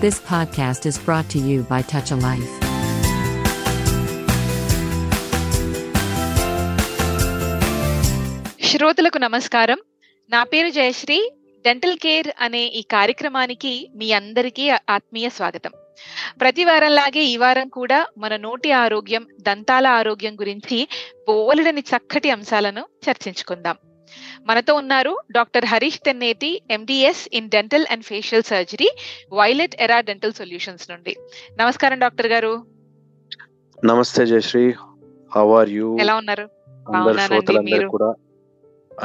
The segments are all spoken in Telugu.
This podcast is brought to you by Touch a Life. శ్రోతలకు నమస్కారం. నా పేరు జయశ్రీ. డెంటల్ కేర్ అనే ఈ కార్యక్రమానికి మీ అందరికీ ఆత్మీయ స్వాగతం. ప్రతి వారంలాగే ఈ వారం కూడా మన నోటి ఆరోగ్యం దంతాల ఆరోగ్యం గురించి బోలెడని చక్కటి అంశాలను చర్చించుకుందాం. మనతో ఉన్నారు doctor Harish Tenneti MDS in dental and facial surgery violet era dental solutions నుండి. నమస్కారం డాక్టర్ గారు. నమస్తే జయశ్రీ. హౌ ఆర్ యూ ఎలా ఉన్నారు? అందరు? కూడా.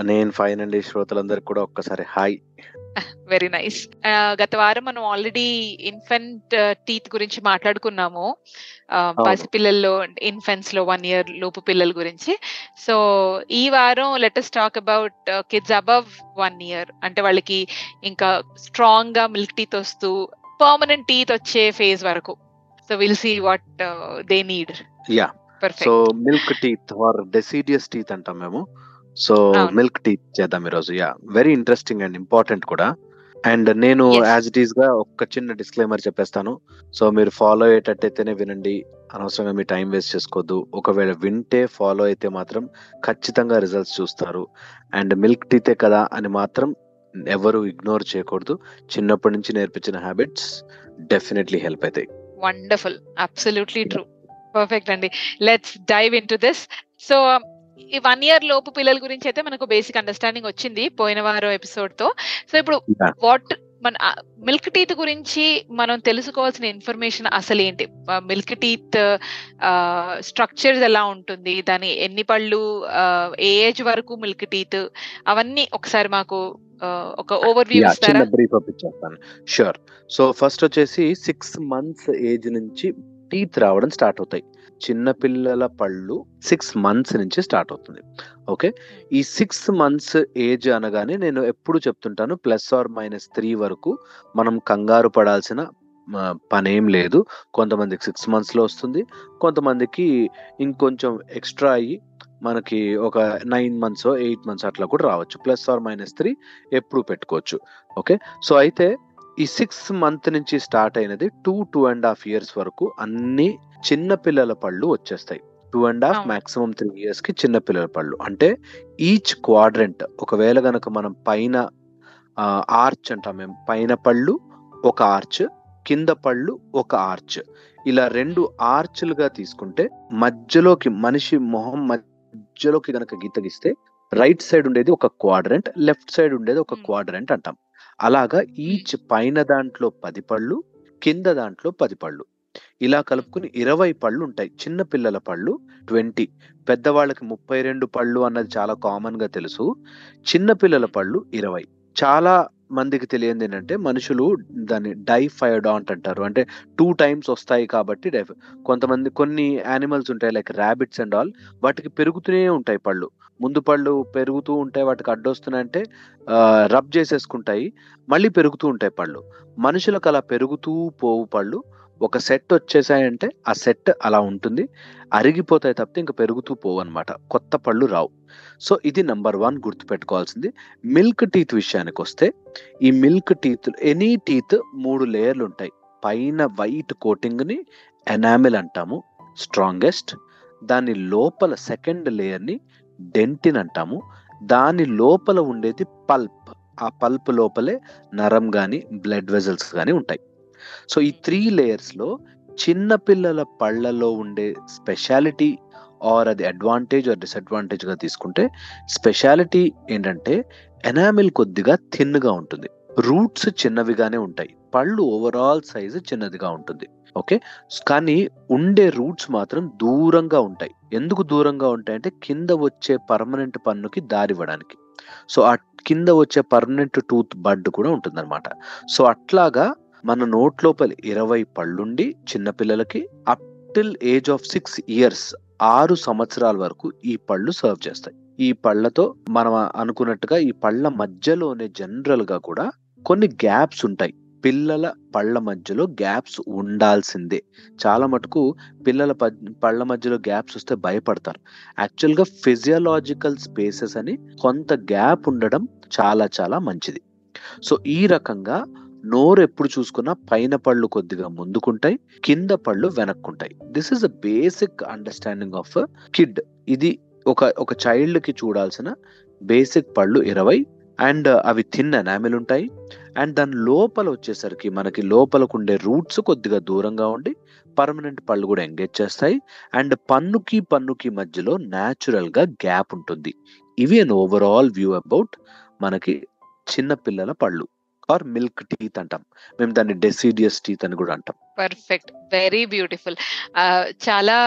నేను ఫైన్ అండి శ్రోతలందరికీ కూడా ఒక్కసారి హాయ్. వెరీ నైస్ గత వారం మనం ఆల్రెడీ ఇన్ఫెంట్ టీత్ గురించి మాట్లాడుకున్నాము. పసిపిల్లల్లో ఇన్ఫెంట్స్లో వన్ ఇయర్ లోపు పిల్లల గురించి. సో ఈ వారం let's talk about kids above one year అంటే వాళ్ళకి ఇంకా స్ట్రాంగ్గా మిల్క్ టీత్ వస్తూ పర్మనెంట్ టీత్ వచ్చే ఫేజ్ వరకు. So will see what they need yeah so milk teeth are deciduous teeth అంటాం మేము. సో. మిల్క్ టీత్ చేద్దాం ఈరోజు. Yeah very interesting and important కూడా. అండ్ నేను. యాజ్ ఇట్ ఈస్గా ఒక చిన్న డిస్క్లైమర్ చెప్పేస్తాను. సో మీరు ఫాలో అయ్యేటట్టయితేనే వినండి. అనవసరంగా మీ టైం వేస్ట్ చేసుకోవద్దు. ఒకవేళ వింటే ఫాలో అయితే మాత్రం ఖచ్చితంగా రిజల్ట్స్ చూస్తారు. అండ్ మిల్క్ టీతే కదా అని మాత్రం ఎవరు ఇగ్నోర్ చేయకూడదు. చిన్నప్పటి నుంచి నేర్పించిన హ్యాబిట్స్ డెఫినెట్లీ హెల్ప్ అవుతాయి వండర్ఫుల్ అబ్సల్యూట్లీ ట్రూ పర్ఫెక్ట్ అండి. Let's dive into this so ఈ వన్ ఇయర్ లోపు పిల్లల గురించి అయితే మనకు బేసిక్ అండర్స్టాండింగ్ వచ్చింది పోయిన వారం ఎపిసోడ్తో. సో ఇప్పుడు. వాట్ మన మిల్క్ టీత్ గురించి మనం తెలుసుకోవాల్సిన ఇన్ఫర్మేషన్ అసలు ఏంటి? మిల్క్ టీత్ స్ట్రక్చర్స్ ఎలా ఉంటుంది? దాని ఎన్ని పళ్ళు ఏ ఏజ్ వరకు మిల్క్ టీత్ అవన్నీ ఒకసారి మాకు ఒక ఓవర్ వ్యూ యా ఇస్తారా? చిన్న బ్రీఫ్ అప్ ఇచ్చేస్తాను. షూర్ సో ఫస్ట్ వచ్చేసి సిక్స్ మంత్స్ ఏజ్ నుంచి టీత్ రావడం స్టార్ట్ అవుతాయి. చిన్నపిల్లల పళ్ళు సిక్స్ మంత్స్ నుంచి స్టార్ట్ అవుతుంది. ఓకే ఈ సిక్స్ మంత్స్ ఏజ్ అనగానే నేను ఎప్పుడు చెప్తుంటాను ప్లస్ ఆర్ మైనస్ త్రీ వరకు మనం కంగారు పడాల్సిన పనేం లేదు. కొంతమందికి సిక్స్ మంత్స్లో వస్తుంది కొంతమందికి ఇంకొంచెం ఎక్స్ట్రా అయ్యి మనకి ఒక నైన్ మంత్స్ ఎయిట్ మంత్స్ అట్లా కూడా రావచ్చు. ప్లస్ ఆర్ మైనస్ త్రీ ఎప్పుడు పెట్టుకోవచ్చు. ఓకే సో అయితే ఈ సిక్స్ మంత్ నుంచి స్టార్ట్ అయినది two two and half years వరకు అన్ని చిన్న పిల్లల పళ్ళు వచ్చేస్తాయి. Two and half. Maximum three ఇయర్స్కి చిన్న పిల్లల పళ్ళు. అంటే ఈచ్ క్వాడ్రెంట్ ఒకవేళ గనక మనం పైన ఆర్చ్ అంటాం మేము. పైన పళ్ళు ఒక ఆర్చ్ కింద పళ్ళు ఒక ఆర్చ్ ఇలా రెండు ఆర్చ్లుగా తీసుకుంటే మధ్యలోకి మనిషి మొహం మధ్యలోకి గనక గీత గీస్తే రైట్ సైడ్ ఉండేది ఒక క్వాడ్రెంట్ లెఫ్ట్ సైడ్ ఉండేది ఒక. క్వాడ్రెంట్ అంటాం. అలాగా ఈచ్ పైన దాంట్లో పది పళ్ళు కింద దాంట్లో పది పళ్ళు. ఇలా కలుపుకుని ఇరవై పళ్ళు ఉంటాయి. చిన్న పిల్లల పళ్ళు ట్వంటీ. పెద్దవాళ్ళకి ముప్పై రెండు పళ్ళు అన్నది చాలా కామన్గా తెలుసు. చిన్న పిల్లల పళ్ళు ఇరవై. చాలా మందికి తెలియంది ఏంటంటే మనుషులు దాన్ని డైఫైడాంట్ అంటారు. అంటే టూ టైమ్స్ వస్తాయి కాబట్టి డైఫ్ కొంతమంది కొన్ని యానిమల్స్ ఉంటాయి లైక్ ర్యాబిట్స్ అండ్ ఆల్ వాటికి పెరుగుతూనే ఉంటాయి పళ్ళు. ముందు పళ్ళు పెరుగుతూ ఉంటాయి వాటికి అడ్డొస్తున్నాయంటే రబ్ చేసేసుకుంటాయి మళ్ళీ పెరుగుతూ ఉంటాయి పళ్ళు. మనుషులకు అలా పెరుగుతూ పోవు పళ్ళు. ఒక సెట్ వచ్చేసాయంటే ఆ సెట్ అలా ఉంటుంది. అరిగిపోతాయి తప్పితే ఇంకా పెరుగుతూ పోవు అనమాట కొత్త పళ్ళు రావు. సో ఇది నంబర్ వన్ గుర్తుపెట్టుకోవాల్సింది. మిల్క్ టీత్ విషయానికి వస్తే ఈ మిల్క్ టీత్ ఎనీ టీత్ మూడు లేయర్లు ఉంటాయి పైన వైట్ కోటింగ్ని ఎనామిల్ అంటాము స్ట్రాంగెస్ట్. దాని లోపల సెకండ్ లేయర్ని డెంటిన్ అంటాము. దాని లోపల ఉండేది పల్ప్. ఆ పల్ప్ లోపలే నరం కానీ బ్లడ్ వెజల్స్ కానీ ఉంటాయి. సో ఈ త్రీ లేయర్స్లో చిన్నపిల్లల పళ్ళలో ఉండే స్పెషాలిటీ ఆర్ అది అడ్వాంటేజ్ ఆర్ డిస్అడ్వాంటేజ్గా తీసుకుంటే స్పెషాలిటీ ఏంటంటే ఎనామిల్ కొద్దిగా థిన్గా ఉంటుంది. రూట్స్ చిన్నవిగానే ఉంటాయి. పళ్ళు ఓవరాల్ సైజు చిన్నదిగా ఉంటుంది. ఓకే కానీ ఉండే రూట్స్ మాత్రం దూరంగా ఉంటాయి. ఎందుకు దూరంగా ఉంటాయి అంటే కింద వచ్చే పర్మనెంట్ పన్నుకి దారివ్వడానికి సో ఆ కింద వచ్చే పర్మనెంట్ టూత్ బడ్ కూడా ఉంటుందన్నమాట. సో అట్లాగా మన నోట్ లోపల ఇరవై పళ్ళుండి చిన్నపిల్లలకి up till age of six years ఆరు సంవత్సరాల వరకు ఈ పళ్ళు సర్వ్ చేస్తాయి. ఈ పళ్ళతో మనం అనుకున్నట్టుగా ఈ పళ్ళ మధ్యలోనే జనరల్గా కూడా కొన్ని గ్యాప్స్ ఉంటాయి. పిల్లల పళ్ళ మధ్యలో గ్యాప్స్ ఉండాల్సిందే. చాలా మటుకు పిల్లల పళ్ళ మధ్యలో గ్యాప్స్ వస్తే భయపడతారు. యాక్చువల్గా ఫిజియలాజికల్ స్పేసెస్ అని కొంత గ్యాప్ ఉండడం చాలా చాలా మంచిది. సో ఈ రకంగా నోరు ఎప్పుడు చూసుకున్నా పైన పళ్ళు కొద్దిగా ముందుకుంటాయి కింద పళ్ళు వెనక్కుంటాయి. This is a basic understanding of kid ఇది ఒక ఒక చైల్డ్కి చూడాల్సిన బేసిక్ పళ్ళు ఇరవై అండ్ అవి తిన్న ఎనామిల్ ఉంటాయి అండ్ దాని లోపల వచ్చేసరికి మనకి లోపలకు ఉండే రూట్స్ కొద్దిగా దూరంగా ఉండి పర్మనెంట్ పళ్ళు కూడా ఎంగేజ్ చేస్తాయి అండ్ పన్నుకి పన్నుకి మధ్యలో న్యాచురల్గా గ్యాప్ ఉంటుంది. ఇవి అన్ ఓవరాల్ వ్యూ అబౌట్ మనకి చిన్న పిల్లల పళ్ళు. ఆర్ మిల్క్ టీత్ అంటాం. మేము దాన్ని డెసిడియస్ టీత్ అని కూడా అంటాం. పర్ఫెక్ట్ వెరీ బ్యూటిఫుల్ చాలా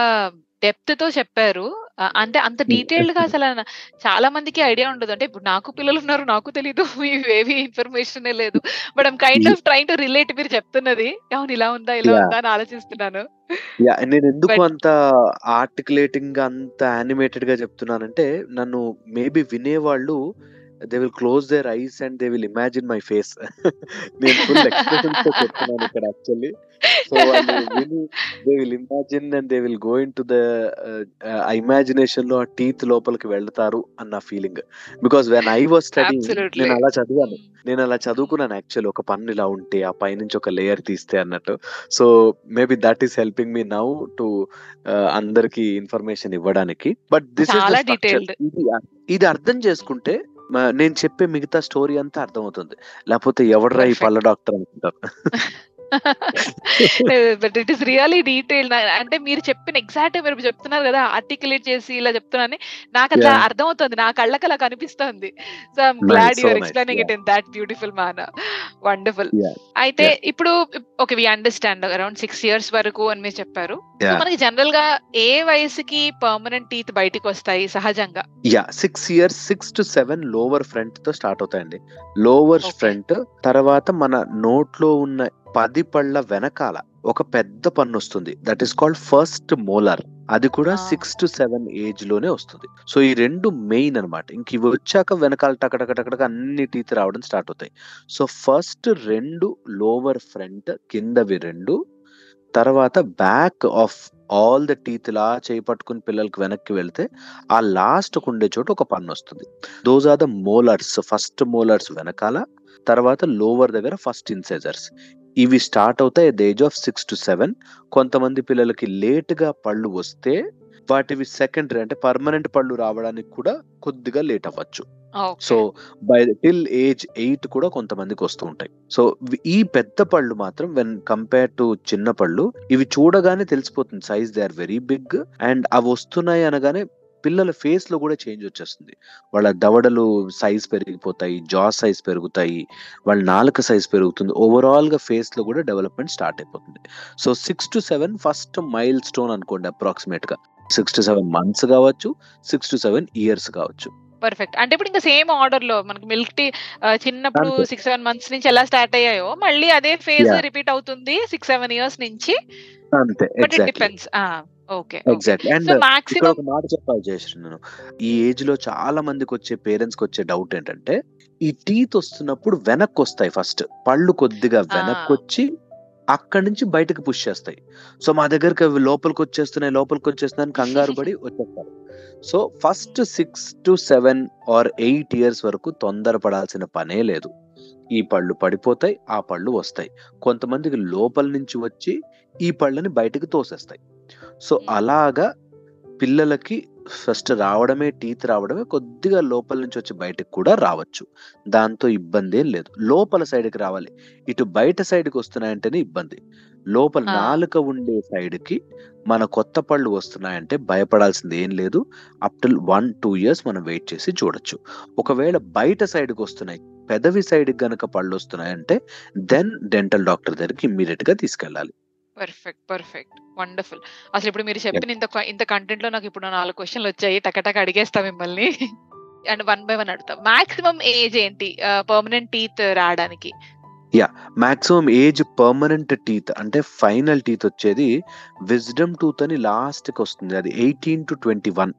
డెప్త్తో చెప్పారు. అంటే అంత డీటెయిల్డ్గా అసలు చాలా మందికి ఐడియా ఉండదు. అంటే ఇప్పుడు నాకు పిల్లలు ఉన్నారు నాకు తెలీదు. ఇవేవి ఇన్ఫర్మేషన్ లేదు. But I'm kind of trying to relate మీరు చెప్తున్నది. అవును ఇలా ఉందా ఇలా. ఉందా అని ఆలోచిస్తున్నాను. నేను ఎందుకు అంత ఆర్టికులేటింగ్గా అంత యానిమేటెడ్గా చెప్తున్నానంటే నన్ను మేబీ వినేవాళ్ళు they will close their eyes and they will imagine my face నేను ఫుల్ ఎక్స్ప్రెషన్స్తో చెప్తున్నాను ఇక్కడ actually so they will imagine and they will go into the ఇమాజినేషన్లో ఆ టీత్ లోపలికి వెళ్తారు అన్న feeling because when I was study. నేను అలా చదివాను. నేను అలా చదువుకున్నాను యాక్చువల్ ఒక పన్ను ఇలా ఉంటే ఆ పైనుంచి ఒక లేయర్ తీస్తే అన్నట్టు. So maybe that is helping me now to అందరికి ఇన్ఫర్మేషన్ ఇవ్వడానికి. But this. ఇది అర్థం చేసుకుంటే నేను చెప్పే మిగతా స్టోరీ అంతా అర్థమవుతుంది లేకపోతే ఎవడరా ఈ. పళ్ళ డాక్టర్ అనుకుంటారు but it is really detail అంటే మీరు చెప్పిన ఎగ్జాక్ట్ మీరు చెప్తున్నారు కదా ఆర్టికులేట్ చేసి ఇలా చెప్తున్నాను నాకు అట్లా. అర్థమవుతుంది నా కళ్ళకి అలా కనిపిస్తుంది so Nice, glad nice, explaining it in that beautiful manner wonderful. అయితే. ఇప్పుడు okay we understand around six years వరకు అని మీరు చెప్పారు. మనకి జనరల్గా ఏ వయసుకి పర్మనెంట్ టీత్ బయటికి వస్తాయి సహజంగా yeah six years six to seven lower ఫ్రంట్తో start అవుతాయండి లోవర్. ఫ్రంట్ తర్వాత మన నోట్లో ఉన్న పది పళ్ళ వెనకాల ఒక పెద్ద పన్ను వస్తుంది that is called first molar అది కూడా. సిక్స్ టు సెవెన్ ఏజ్లోనే వస్తుంది. సో ఈ రెండు మెయిన్ అన్నమాట. ఇంక ఇవి వచ్చాక వెనకాల టకటకటకటక అన్ని టీత్ రావడం స్టార్ట్ అవుతాయి. సో ఫస్ట్ రెండు లోవర్ ఫ్రంట్ కిందవి రెండు తర్వాత back of all the teeth లా చేయి పట్టుకుని పిల్లలకి వెనక్కి వెళ్తే ఆ లాస్ట్ ఉండే చోట ఒక పన్ను వస్తుంది those are the molars first molars వెనకాల తర్వాత లోవర్ దగ్గర ఫస్ట్ ఇన్సైజర్స్ ఇవి స్టార్ట్ అవుతాయి at the age of six to seven కొంతమంది పిల్లలకి లేట్గా పళ్ళు వస్తే వాటివి సెకండరీ అంటే పర్మనెంట్ పళ్ళు రావడానికి కూడా కొద్దిగా లేట్ అవ్వచ్చు. So by till age eight కూడా కొంతమందికి వస్తూ ఉంటాయి. సో ఈ పెద్ద పళ్ళు మాత్రం వెన్ కంపేర్ టు చిన్న పళ్ళు ఇవి చూడగానే తెలిసిపోతుంది size they are very big and అవి వస్తున్నాయి అనగానే పిల్లల ఫేస్లో కూడా చేంజ్ వచ్చేస్తుంది. వాళ్ళ దవడలు సైజ్ పెరిగిపోతాయి జా సైజ్ పెరుగుతాయి వాళ్ళ నాలుక సైజ్ పెరుగుతుంది. ఓవరాల్గా ఫేస్లో కూడా డెవలప్మెంట్ స్టార్ట్ అయిపోతుంది. So six to seven first milestone అనుకోండి అప్రాక్సిమేట్గా సిక్స్ టు సెవెన్ మంత్స్ కావచ్చు సిక్స్ టు సెవెన్ ఇయర్స్ కావచ్చు. పర్ఫెక్ట్. అంటే ఇప్పుడు ఇంకా సేమ్ ఆర్డర్లో మనకి మిల్క్ టీ చిన్నప్పుడు. సిక్స్ సెవెన్ మంత్స్ నుంచి ఎలా స్టార్ట్ అయ్యాయో మళ్ళీ అదే ఫేజ్. రిపీట్ అవుతుంది సిక్స్ సెవెన్ ఇయర్స్ నుంచి. అంతే. Depends okay. Exactly. And so ఇక్కడ మాక్సిమం ఒక మాట చెప్పాలి జయశ్రీ నేను. ఈ ఏజ్లో చాలా మందికి వచ్చే పేరెంట్స్కి వచ్చే డౌట్ ఏంటంటే ఈ టీత్ వస్తున్నప్పుడు వెనక్కి వస్తాయి ఫస్ట్. పళ్ళు కొద్దిగా వెనక్కి వచ్చి అక్కడి నుంచి బయటకు పుష్ చేస్తాయి. సో మా దగ్గరికి అవి లోపలికి వచ్చేస్తున్నాయి లోపలికి వచ్చేస్తున్నాయి కంగారు పడి వచ్చేస్తారు. So first six to seven or eight years వరకు తొందరపడాల్సిన పనే లేదు. ఈ పళ్ళు పడిపోతాయి ఆ పళ్ళు వస్తాయి. కొంతమందికి లోపల నుంచి వచ్చి ఈ పళ్ళని బయటకు తోసేస్తాయి. సో. అలాగా పిల్లలకి ఫస్ట్ రావడమే టీత్ రావడమే కొద్దిగా లోపల నుంచి వచ్చి బయటకు కూడా రావచ్చు. దాంతో ఇబ్బంది ఏం లేదు. లోపల సైడ్కి రావాలి. ఇటు బయట సైడ్కి వస్తున్నాయంటేనే ఇబ్బంది. లోపల. నాలుక ఉండే సైడ్కి మన కొత్త పళ్ళు వస్తున్నాయంటే భయపడాల్సింది ఏం లేదు. Up till one two years మనం వెయిట్ చేసి చూడొచ్చు. ఒకవేళ బయట సైడ్కి వస్తున్నాయి పెదవి సైడ్ గనక పళ్ళు వస్తున్నాయంటే దెన్ డెంటల్ డాక్టర్ దగ్గరికి ఇమ్మీడియట్గా తీసుకెళ్ళాలి. పర్ఫెక్ట్ పర్ఫెక్ట్ వండర్ఫుల్ అసలు ఇప్పుడు మీరు చెప్పిన ఇంత ఇంత కంటెంట్లో నాకు ఇప్పుడు నాలుగు క్వశ్చన్లు వచ్చాయి. టకటక అడిగేస్తా మిమ్మల్ని. అండ్ వన్ బై వన్ అడుగుతా. మాక్సిమం ఏజ్ ఏంటి? పర్మనెంట్ టీత్ రావడానికి. మాక్సిమం ఏజ్ పర్మనెంట్ టీత్ అంటే ఫైనల్ టీత్ వచ్చేది విజ్డమ్ టూత్ అని లాస్ట్కి వస్తుంది. అది ఎయిటీన్ టు ట్వంటీ వన్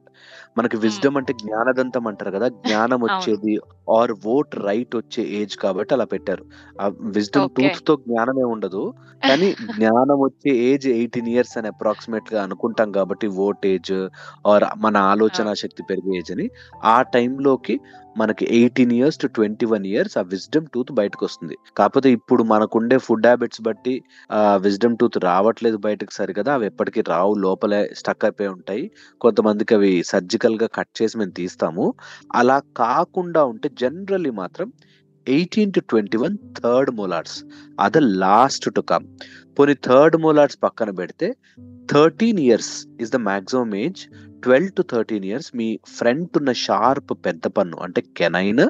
మనకి. విజ్డమ్ అంటే జ్ఞానదంతం అంటారు కదా జ్ఞానం. వచ్చేది ఆర్ ఓట్ రైట్ వచ్చే ఏజ్ కాబట్టి అలా పెట్టారు ఆ విజ్డమ్. టూత్తో జ్ఞానమే ఉండదు కానీ జ్ఞానం వచ్చే ఏజ్ ఎయిటీన్ ఇయర్స్ అని అప్రాక్సిమేట్గా అనుకుంటాం కాబట్టి ఓట్ ఏజ్ ఆర్ మన ఆలోచన. శక్తి పెరిగే ఏజ్ అని ఆ టైంలోకి మనకి eighteen years to twenty one years ఆ విజ్డమ్ టూత్ బయటకు వస్తుంది కాకపోతే ఇప్పుడు మనకుండే ఫుడ్ హ్యాబిట్స్ బట్టి ఆ విజ్డమ్ టూత్ రావట్లేదు బయటకు సరికదా అవి ఎప్పటికీ రావు లోపలే స్టక్ అయిపోయి ఉంటాయి కొంతమందికి అవి సర్జికల్ గా కట్ చేసి మేము తీస్తాము అలా కాకుండా ఉంటే జనరల్లీ మాత్రం eighteen to twenty one third molars అదే లాస్ట్ టు కమ్ పోనీ థర్డ్ మోలార్స్ పక్కన పెడితే thirteen years is the maximum age twelve to thirteen years me front ఉన్న షార్ప్ పెద్ద పన్ను అంటే కెనైన్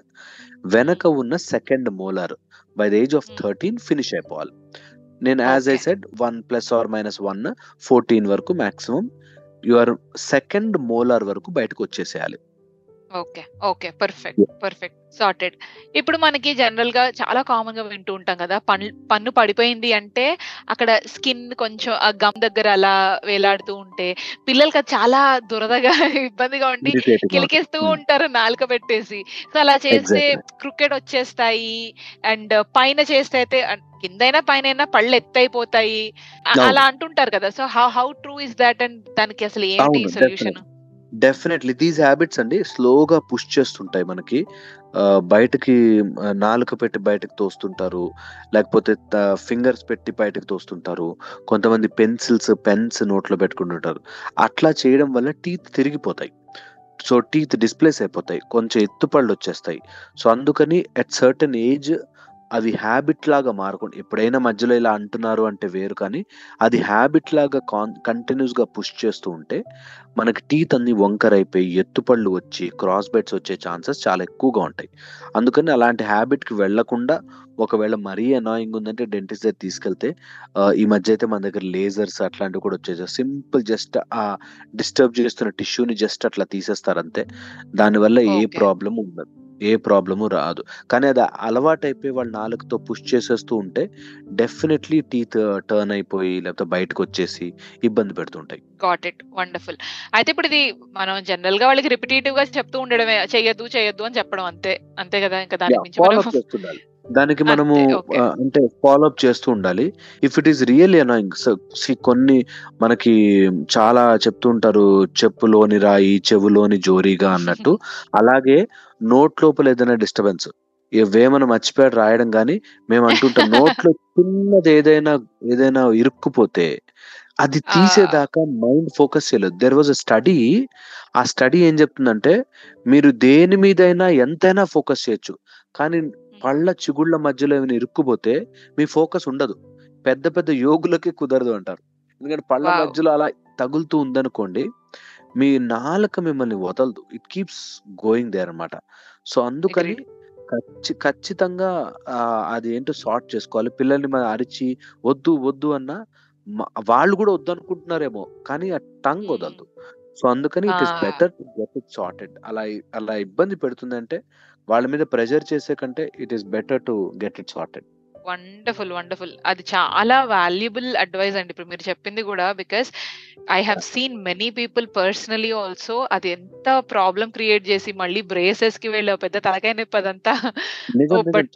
వెనక ఉన్న second molar by the age of. Thirteen finish అయిపోవాలి నేను as I. Said one plus or minus one fourteen వరకు మాక్సిమం యువర్ సెకండ్ మోలార్ వరకు బయటకు వచ్చేసేయాలి. Okay. Okay. Perfect. Perfect. Sorted. ఇప్పుడు మనకి జనరల్‌గా చాలా కామన్‌గా వింటూ ఉంటాం కదా! పన్ పన్ను పడిపోయింది అంటే అక్కడ స్కిన్ కొంచెం ఆ గమ్ దగ్గర అలా వేలాడుతూ ఉంటే పిల్లలకి అది చాలా దురదగా ఇబ్బందిగా ఉండి కిలికేస్తూ Hmm. ఉంటారు నాలుక పెట్టేసి. సో, అలా చేస్తే క్రికెట్ వచ్చేస్తాయి. అండ్ పైన చేస్తే అయితే కిందైనా పైనైనా పళ్ళు అవును అలా అంటుంటారు కదా! So, how how true is that and దానికి అసలు అవును సొల్యూషన్? డెఫినెట్లీ దీస్ హ్యాబిట్స్ అండి స్లోగా పుష్ చేస్తుంటాయి మనకి. బయటకి నాలుక పెట్టి బయటకు తోస్తుంటారు. లేకపోతే ఫింగర్స్ పెట్టి బయటకు తోస్తుంటారు. కొంతమంది పెన్సిల్స్ పెన్స్ నోట్లో పెట్టుకుంటుంటారు అట్లా చేయడం వల్ల టీత్ తిరిగిపోతాయి. సో టీత్ డిస్ప్లేస్ అయిపోతాయి. కొంచెం ఎత్తుపళ్ళు వచ్చేస్తాయి. సో అందుకని అట్ సర్టన్ ఏజ్ అవి హ్యాబిట్ లాగా మారకుండా ఎప్పుడైనా మధ్యలో ఇలా అంటున్నారు అంటే వేరు కానీ అది హ్యాబిట్ లాగా కాన్ కంటిన్యూస్గా పుష్ చేస్తూ ఉంటే మనకి టీత్ అన్ని వంకర అయిపోయి ఎత్తుపళ్ళు వచ్చి క్రాస్ బెడ్స్ వచ్చే ఛాన్సెస్ చాలా ఎక్కువగా ఉంటాయి. అందుకని అలాంటి హ్యాబిట్కి వెళ్ళకుండా ఒకవేళ మరీ అనాయింగ్ ఉందంటే డెంటిస్ట్ దగ్గర తీసుకెళ్తే ఈ మధ్య అయితే మన దగ్గర లేజర్స్ అట్లాంటివి కూడా వచ్చేసాయి. సింపుల్ జస్ట్ ఆ డిస్టర్బ్ చేస్తున్న టిష్యూని జస్ట్ అట్లా తీసేస్తారు అంతే. దానివల్ల ఏ. ప్రాబ్లం ఉండదు. ఏ ప్రాబ్లము రాదు కానీ అది అలవాటు అయిపోయి వాళ్ళ నాలుగుతో పుష్ చేసేస్తూ ఉంటే డెఫినెట్లీ టీత్ టర్న్ అయిపోయి లేకపోతే బయటకు వచ్చేసి ఇబ్బంది పెడుతుంటాయి గాట్ ఇట్. వండర్‌ఫుల్. అయితే ఇప్పుడు ఇది మనం జనరల్‌గా వాళ్ళకి రిపిటీటివ్‌గా చెప్తూ ఉండడమే. చెయ్యొద్దు, చేయొద్దు అని చెప్పడం అంతే. అంతే కదా! ఇంకా యా దానికి మనము అంటే ఫాలో అప్ చేస్తూ ఉండాలి if it is really annoying see కొన్ని మనకి చాలా చెప్తూ ఉంటారు చెప్పులోని రాయి చెవులోని జోరీగా అన్నట్టు అలాగే నోట్ లోపల ఏదైనా డిస్టర్బెన్స్ వేమన మర్చిపోయాడు రాయడం కానీ మేము అంటుంటాం నోట్లో చిన్నది ఏదైనా ఏదైనా ఇరుక్కుపోతే అది! తీసేదాకా మైండ్ ఫోకస్ చేయలేదు దెర్ వాజ్ అ స్టడీ ఆ స్టడీ ఏం చెప్తుందంటే మీరు దేని మీదైనా ఎంతైనా ఫోకస్ చేయొచ్చు కానీ. పళ్ళ చిగుళ్ళ మధ్యలో ఏమైనా ఇరుక్కుపోతే మీ ఫోకస్ ఉండదు పెద్ద పెద్ద యోగులకి కుదరదు అంటారు ఎందుకంటే పళ్ళ! మధ్యలో అలా తగులుతూ ఉందనుకోండి మీ నాలుక మిమ్మల్ని వదలదు ఇట్ కీప్స్ గోయింగ్ దేర్ అన్నమాట సో అందుకని. ఖచ్చి ఖచ్చితంగా అది ఏంటో సార్ట్ చేసుకోవాలి. పిల్లల్ని మనం అరిచి వద్దు, వద్దు అన్నా వాళ్ళు గూడా వద్దనుకుంటున్నారేమో! కానీ ఆ టంగ్. వదలదు. సో, అందుకని! It is better to get it sorted. అలా అలా ఇబ్బంది పెడుతుందంటే వాళ్ళ మీద ప్రెషర్ చేసే కంటే it is better to get it sorted. Wonderful. Wonderful. అది చాలా వాల్యుబుల్ అడ్వైస్ అండి. ఇప్పుడు మీరు చెప్పింది గూడా because I have! Seen many people personally also అది ఎంత ప్రాబ్లమ్ క్రియేట్ చేసి మళ్ళీ బ్రేసెస్‌కి వెళ్ళి పెద్ద తలకాయ నొప్పి అదంతా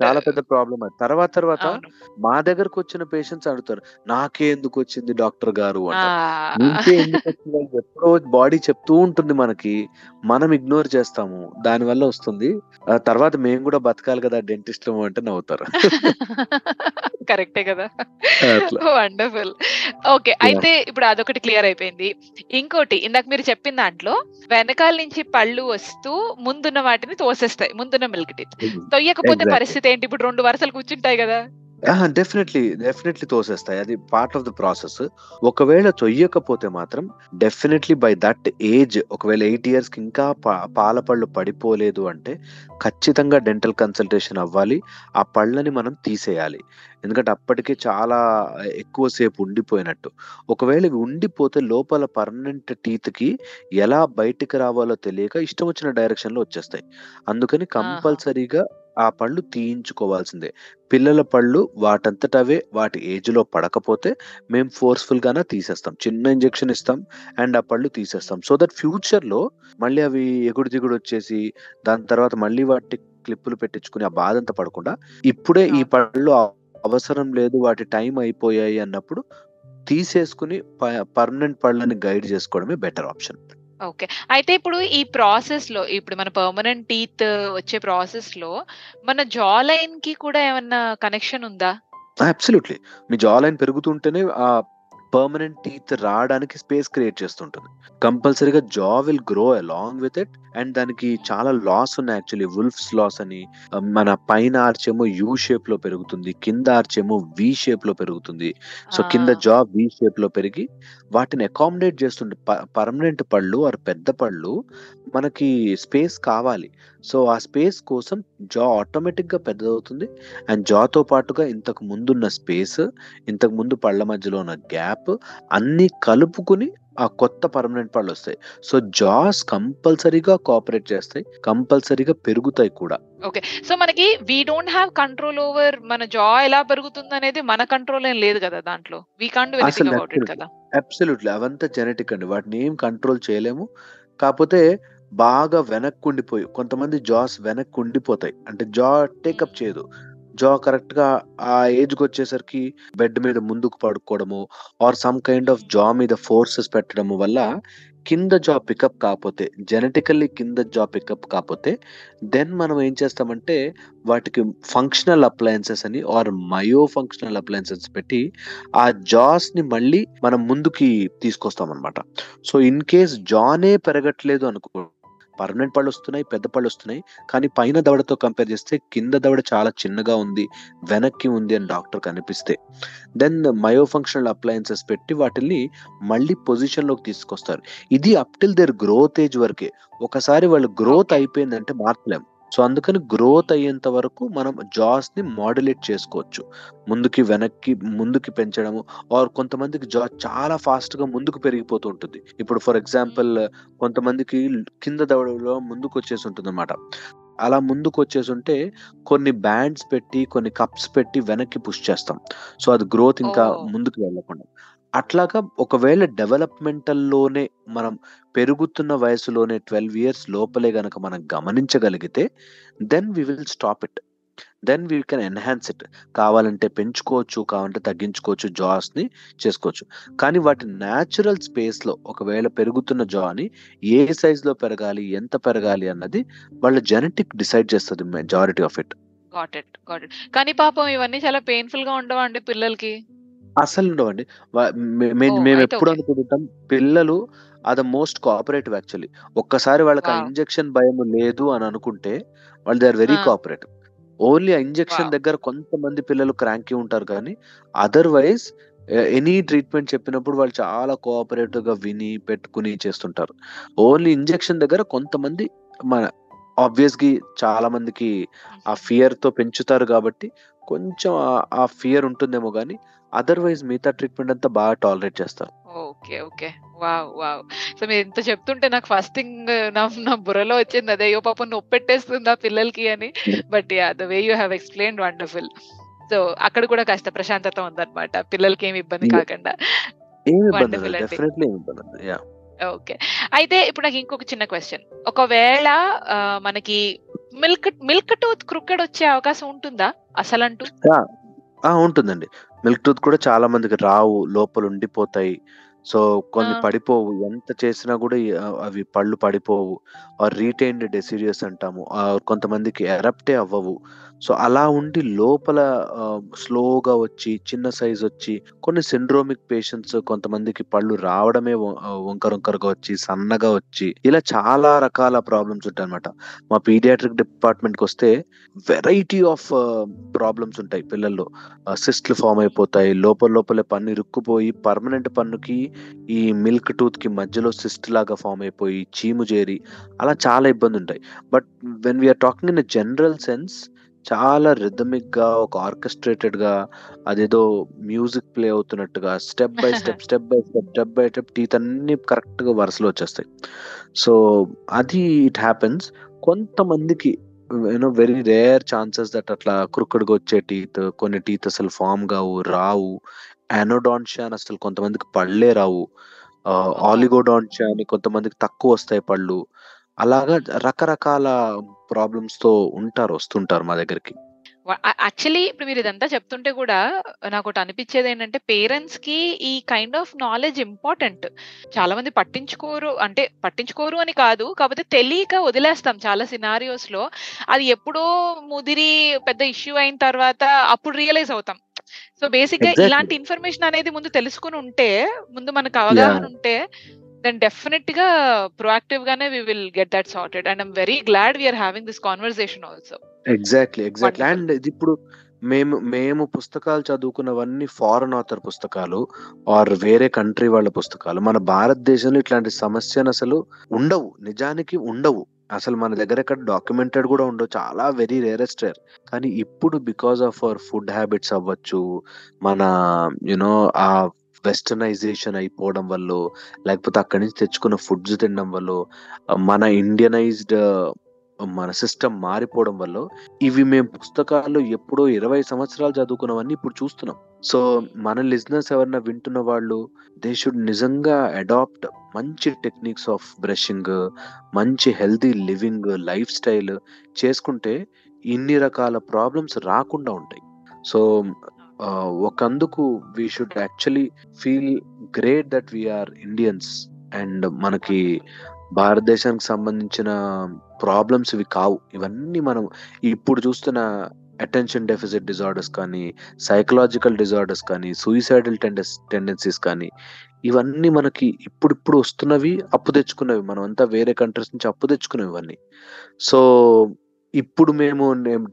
చాలా పెద్ద ప్రాబ్లమ్ అది. తర్వాత తర్వాత. మా దగ్గరకొచ్చిన పేషెంట్స్ అడుగుతారు. "నాకే ఎందుకొచ్చింది డాక్టర్ గారు" ఎప్పుడో బాడీ చెప్తూ ఉంటుంది మనకి. మనం ఇగ్నోర్ చేస్తాము. దానివల్ల వస్తుంది. ఆహ్, తర్వాత మేము గూడా బతకాలి కదా! డెంటిస్ట్‌లము అంటే నవ్వుతారు. కరెక్టే కదా! వండర్‌ఫుల్. ఓకే. అయితే ఇప్పుడు అదొకటి క్లియర్ అయిపోయింది. ఇంకోటి ఇందాక మీరు చెప్పిన దాంట్లో వెనకాల నుంచి పళ్ళు వస్తూ ముందున్న వాటిని తోసేస్తాయి. ముందున్న మిల్క్ టీత్. హ్మ్. తొయ్యకపోతే. పరిస్థితి ఏంటి? ఇప్పుడు 2 వరుసలు కూర్చుంటాయి గదా! డెఫినెట్‌లీ, డెఫినెట్‌లీ తోసేస్తాయి. అది పార్ట్ ఆఫ్ ద ప్రాసెస్. ఒకవేళ తొయ్యకపోతే మాత్రం డెఫినెట్‌లీ బై దట్ ఏజ్ ఒకవేళ 8 ఇయర్స్‌కి ఇంకా పాల పళ్ళు పడిపోలేదు అంటే ఖచ్చితంగా డెంటల్ కన్సల్టేషన్ అవ్వాలి. ఆ పళ్ళని మనం తీసేయాలి. ఎందుకంటే అప్పటికే చాలా ఎక్కువ సేపు ఉండిపోయినట్టు. ఒకవేళ ఉండిపోతే లోపల పర్మనెంట్ టీత్‌కి ఎలా బయటికి రావాలో తెలియక ఇష్టం వచ్చిన డైరెక్షన్‌లో వచ్చేస్తాయి. అందుకని! కంపల్సరీగా ఆ పళ్ళు తీయించుకోవాల్సిందే. పిల్లల పళ్ళు వాటంతట అవే వాటి ఏజ్లో పడకపోతే మేము ఫోర్స్ఫుల్ గానే తీసేస్తాం. చిన్న ఇంజెక్షన్ ఇస్తాం అండ్ ఆ పళ్ళు తీసేస్తాం. సో దట్ ఫ్యూచర్లో మళ్ళీ అవి ఎగుడు దిగుడు వచ్చేసి దాని తర్వాత మళ్ళీ వాటి క్లిప్పులు పెట్టించుకుని ఆ బాధ అంతా పడకుండా ఇప్పుడే ఈ. పళ్ళు అవ- అవసరం లేదు వాటి టైం అయిపోయాయి అన్నప్పుడు తీసేసుకుని పర్మనెంట్ పళ్ళని గైడ్ చేసుకోవడమే బెటర్ ఆప్షన్. ఓకే. అయితే ఇప్పుడు ఈ ప్రాసెస్లో ఇప్పుడు మన పర్మనెంట్ టీత్ వచ్చే ప్రాసెస్లో మన జా లైన్‌కి కూడా ఏమన్నా కనెక్షన్ ఉందా? అబ్సల్యూట్లీ మీ జా లైన్ పెరుగుతుంటేనే ఆ పర్మనెంట్ టీత్ రావడానికి స్పేస్ క్రియేట్ చేస్తుంటుంది. కంపల్సరీగా jaw will grow along with it and దానికి చాలా లాస్ ఉన్నాయి యాక్చువల్లీ వుల్ఫ్స్ లాస్ అని మన పైన ఆర్చ్ ఏమో యూ షేప్లో పెరుగుతుంది కింద ఆర్చ్ ఏమో వి షేప్లో పెరుగుతుంది. సో కింద! జా వి షేప్లో పెరిగి వాటిని అకామిడేట్ చేస్తుంటే పర్మనెంట్ పళ్ళు ఆర్ పెద్ద పళ్ళు మనకి స్పేస్ కావాలి. సో ఆ స్పేస్ కోసం జా ఆటోమేటిక్గా పెద్దదవుతుంది. అండ్ జాతో పాటుగా ఇంతకు ముందున్న స్పేస్ ఇంతకు ముందు పళ్ళ మధ్యలో ఉన్న గ్యాప్ అన్ని కలుపుకుని ఆ కొత్త పర్మనెంట్ పళ్ళు వస్తాయి. సో జాస్ కంపల్సరీగా కోఆపరేట్ చేస్తాయి. కంపల్సరీగా పెరుగుతాయి కూడా. ఓకే. సో మనకి we don't have control over మన జా ఎలా పెరుగుతుందనేది మన కంట్రోల్ ఏం లేదు కదా దాంట్లో. వి కాంట్ డు ఎనీథింగ్ అసలు అబౌట్ ఇట్ కదా! అబ్సల్యూట్లీ అవంతా జెనెటిక్ అండి. వాటిని ఏం కంట్రోల్ చేయలేము. కాకపోతే బాగా వెనక్కి ఉండిపోయి కొంతమంది జాస్ వెనక్కి ఉండిపోతాయి అంటే జా టేకప్ చేయదు. జా కరెక్ట్గా ఆ ఏజ్కి వచ్చేసరికి బెడ్ మీద ముందుకు పడుకోవడము or some kind of jaw మీద ఫోర్సెస్ పెట్టడము వల్ల కింద జా పికప్ కాకపోతే జెనెటికల్లీ కింద జా పికప్ కాకపోతే దెన్ మనం ఏం చేస్తామంటే వాటికి ఫంక్షనల్ అప్లయన్సెస్ అని ఆర్ మయో ఫంక్షనల్ అప్లయన్సెస్ పెట్టి ఆ జాస్ని మళ్ళీ మనం ముందుకి తీసుకొస్తాం అనమాట సో ఇన్ కేస్ జానే పెరగట్లేదు అనుకో పర్మనెంట్ పళ్ళు వస్తున్నాయి పెద్ద పళ్ళు వస్తున్నాయి కానీ పైన దవడతో కంపేర్ చేస్తే కింద దవడ చాలా చిన్నగా ఉంది వెనక్కి ఉంది అని. డాక్టర్ కనిపిస్తే దెన్ మయో ఫంక్షనల్ అప్లయన్సెస్ పెట్టి వాటిని మళ్ళీ పొజిషన్లోకి తీసుకొస్తారు ఇది up till their growth age వరకే ఒకసారి వాళ్ళు గ్రోత్. అయిపోయిందంటే మార్చలేం సో అందుకని గ్రోత్ అయ్యేంత వరకు మనం జాస్ని మాడ్యులేట్ చేసుకోవచ్చు. ముందుకి వెనక్కి ముందుకి పెంచడము ఆర్ కొంతమందికి జా చాలా ఫాస్ట్గా ముందుకు పెరిగిపోతూ ఉంటుంది. ఇప్పుడు ఫర్ ఎగ్జాంపుల్. కొంతమందికి కింద దవడలో ముందుకు వచ్చేసి ఉంటుంది అనమాట అలా ముందుకు వచ్చేసి ఉంటే కొన్ని బ్యాండ్స్ పెట్టి కొన్ని కప్స్ పెట్టి వెనక్కి పుష్ చేస్తాం. సో అది గ్రోత్ ఇంకా! ముందుకు వెళ్ళకుండా. అట్లాగా ఒకవేళ డెవలప్మెంటల్లోనే మనం పెరుగుతున్న వయసులోనే ట్వెల్వ్ ఇయర్స్ లోపలే గనక మనం గమనించగలిగితే then we will stop it then we can enhance it కావాలంటే పెంచుకోవచ్చు కావాలంటే తగ్గించుకోవచ్చు జాస్ని చేసుకోవచ్చు కానీ వాటి న్యాచురల్ స్పేస్లో ఒకవేళ పెరుగుతున్న జాని ఏ సైజులో పెరగాలి ఎంత పెరగాలి అన్నది వాళ్ళ జెనెటిక్ డిసైడ్ చేస్తుంది majority of it got it. Got it. కానీ పాపం ఇవన్నీ చాలా పెయిన్‌ఫుల్గా ఉండవండి పిల్లలకి? అసలు ఉండవండి! మేము ఎప్పుడు. అనుకుంటాం పిల్లలు are the most cooperative actually ఒక్కసారి వాళ్ళకి ఆ! ఇంజెక్షన్ భయం లేదు అని అనుకుంటే వాళ్ళు they are very! Cooperative only ఆ ఇంజెక్షన్! దగ్గర కొంతమంది పిల్లలు క్రాంకీ ఉంటారు కానీ అదర్వైజ్ ఎనీ ట్రీట్మెంట్ చెప్పినప్పుడు వాళ్ళు చాలా కోఆపరేటివ్గా విని పెట్టుకుని చేస్తుంటారు ఓన్లీ ఇంజెక్షన్ దగ్గర కొంతమంది మన ఆబ్వియస్గా చాలా మందికి ఆ. ఫియర్తో పెంచుతారు కాబట్టి కొంచెం ఆ ఫియర్ ఉంటుందేమో కానీ అదర్వైజ్ మిగతా ట్రీట్మెంట్ అంతా బాగా టాలరేట్ చేస్తారు okay. Okay. Wow! Wow! So మీరు ఇంత చెప్తుంటే నాకు ఫస్ట్ థింగ్ నా నా బుర్రలో వచ్చింది అదే. అయ్యో పాపం నొప్పెట్టేస్తుంది ఆ పిల్లలకి అని. But yeah! The way you have explained wonderful. So అక్కడ కూడా కాస్త ప్రశాంతత ఉందన్నమాట. పిల్లలకి ఏమి ఇబ్బంది. కాకుండా. వండర్‌ఫుల్ అండి. Yeah okay. అయితే ఇప్పుడు నాకు ఇంకొక చిన్న క్వెషన్. ఒకవేళ మనకి మిల్క్ మిల్క్ టూత్ క్రూకెడ్ వచ్చే అవకాశం ఉంటుందా అసలంటూ? ఆ ఉంటుందండి మిల్క్ టూత్ కూడా చాలా మందికి రావు లోపల ఉండిపోతాయి. సో కొన్ని ఆ! పడిపోవు. ఎంత చేసినా కూడా ఈ- ఆ, అవి పళ్ళు పడిపోవు. ఆర్ రీటైన్డ్ డెసిరియస్ అంటాము. కొంతమందికి ఎరప్టే అవ్వవు. సో అలా ఉండి లోపల స్లోగా వచ్చి చిన్న సైజ్ వచ్చి కొన్ని సిండ్రోమిక్ పేషెంట్స్ కొంతమందికి పళ్ళు రావడమే వంకరొంకరగా వచ్చి సన్నగా వచ్చి ఇలా చాలా రకాల ప్రాబ్లమ్స్ ఉంటాయి అనమాట మా పీడియాట్రిక్ డిపార్ట్మెంట్కి వస్తే వెరైటీ ఆఫ్ ప్రాబ్లమ్స్ ఉంటాయి పిల్లల్లో. సిస్ట్లు ఫామ్ అయిపోతాయి లోపల లోపలే పన్ను ఇరుక్కుపోయి పర్మనెంట్ పన్నుకి ఈ మిల్క్ టూత్కి మధ్యలో సిస్ట్ లాగా ఫామ్ అయిపోయి చీము చేరి అలా చాలా ఇబ్బంది ఉంటాయి but when we are talking in general sense చాలా రిథమిక్గా ఒక ఆర్కెస్ట్రేటెడ్గా అదేదో music play అవుతున్నట్టుగా step by step step by step step by step teeth అన్ని కరెక్ట్గా వరుసలో వచ్చేస్తాయి. సో అది ఇట్ హ్యాపెన్స్ కొంతమందికి you know very rare chances that అట్లా క్రుక్కడ్గా వచ్చే టీత్ కొన్ని టీత్ అసలు ఫామ్ కావు రావు. అనోడాన్షియా అని అసలు కొంతమందికి పళ్ళే రావు. ఆలిగోడాన్షియా అని కొంతమందికి తక్కువ వస్తాయి పళ్ళు. అలాగా రకరకాల ప్రాబ్లమ్స్తో ఉంటారు వస్తుంటారు మా దగ్గరికి. యాక్చువల్లీ ఇప్పుడు మీరు ఇదంతా చెప్తుంటే కూడా నాకు ఒకటి అనిపించేది ఏంటంటే పేరెంట్స్కి ఈ కైండ్ ఆఫ్ నాలెడ్జ్ ఇంపార్టెంట్. చాలా మంది పట్టించుకోరు అంటే పట్టించుకోరు అని కాదు కాకపోతే తెలియక వదిలేస్తాం చాలా సినారియోస్లో. అది ఎప్పుడో ముదిరి పెద్ద ఇష్యూ అయిన తర్వాత అప్పుడు రియలైజ్ అవుతాం. సో బేసిక్గా. ఇలాంటి ఇన్ఫర్మేషన్ అనేది ముందు తెలుసుకుని ఉంటే ముందు మనకు అవగాహన ఉంటే దెన్ డెఫినెట్గా ప్రొయాక్టివ్ గానే we will get that sorted and I'm very glad we are having this conversation also exactly exactly. And ఇది ఇప్పుడు మేము మేము పుస్తకాలు చదువుకున్నవన్నీ ఫారెన్ ఆథర్ పుస్తకాలు ఆర్ వేరే కంట్రీ వాళ్ళ పుస్తకాలు. మన భారతదేశంలో ఇట్లాంటి సమస్యలు అసలు ఉండవు. నిజానికి ఉండవు. అసలు మన దగ్గర ఎక్కడ డాక్యుమెంటెడ్ కూడా ఉండవు. చాలా వెరీ రేరెస్ట్ రేర్ కానీ ఇప్పుడు because of our food habits అవ్వచ్చు మన యునో ఆ వెస్టర్నైజేషన్ అయిపోవడం వల్ల లేకపోతే అక్కడి నుంచి తెచ్చుకున్న ఫుడ్స్ తినడం వల్ల మన ఇండియనైజ్డ్ మన సిస్టమ్ మారిపోవడం వల్ల ఇవి మేము పుస్తకాల్లో ఎప్పుడో ఇరవై సంవత్సరాలు చదువుకున్నవన్నీ ఇప్పుడు చూస్తున్నాం. సో మన లిజినెస్ ఎవరన్నా వింటున్న వాళ్ళు దే షుడ్ నిజంగా అడాప్ట్ మంచి టెక్నిక్స్ ఆఫ్ బ్రషింగ్ మంచి హెల్తీ లివింగ్ లైఫ్ స్టైల్ చేసుకుంటే ఇన్ని రకాల ప్రాబ్లమ్స్ రాకుండా ఉంటాయి. So ఒకందుకు we should actually feel great that we are Indians and మనకి భారతదేశానికి సంబంధించిన ప్రాబ్లమ్స్ ఇవి కావు. ఇవన్నీ మనం ఇప్పుడు చూస్తున్న అటెన్షన్ డెఫిసిట్ డిజార్డర్స్ కానీ సైకలాజికల్ డిజార్డర్స్ కానీ సూయిసైడల్ టెండెస్ టెండెన్సీస్ కానీ ఇవన్నీ మనకి ఇప్పుడిప్పుడు వస్తున్నవి అప్పు తెచ్చుకున్నవి. మనం అంతా వేరే కంట్రీస్ నుంచి అప్పు తెచ్చుకున్నవి ఇవన్నీ. సో ఇప్పుడు మేము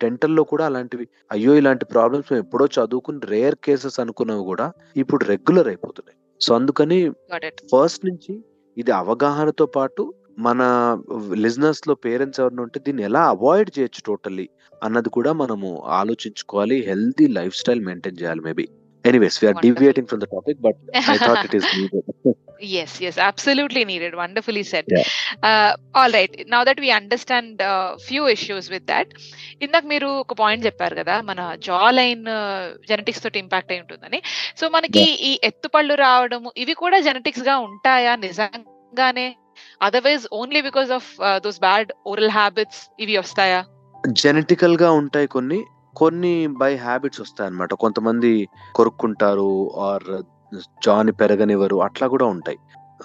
డెంటల్లో కూడా అలాంటివి. అయ్యో ఇలాంటి ప్రాబ్లమ్స్ మేము ఎప్పుడో చదువుకుని రేర్ కేసెస్ అనుకున్నవి కూడా ఇప్పుడు రెగ్యులర్ అయిపోతున్నాయి. సో అందుకని ఫస్ట్ నుంచి ఇది అవగాహనతో పాటు మన లిజినెస్లో పేరెంట్స్ ఎవరైనా ఉంటే దీన్ని ఎలా అవాయిడ్ చేయొచ్చు టోటల్లీ అన్నది కూడా మనము ఆలోచించుకోవాలి. హెల్తీ లైఫ్ స్టైల్ మెయింటైన్ చేయాలి maybe anyways we are Wonderful. Deviating from the topic but I thought it is yes yes absolutely needed. Wonderfully said. Yeah. uh, all right. Now that we understand uh, few issues with that ఇందాక మీరు ఒక పాయింట్ చెప్పారు కదా మన జా లైన్ జెనెటిక్స్ తోటి ఇంపాక్ట్ అయి ఉంటుందని. సో మనకి ఈ ఎత్తుపళ్ళు రావడము ఇవి కూడా జెనెటిక్స్గా ఉంటాయా? నిజంగానే? Otherwise only because of those bad oral habits ఇవి వస్తాయా? జెనెటికల్గా ఉంటాయి కొన్ని కొన్ని బై హ్యాబిట్స్ వస్తాయి అనమాట కొంతమంది కొరుక్కుంటారు ఆర్ జాని పెరగనివ్వరు. అట్లా కూడా ఉంటాయి.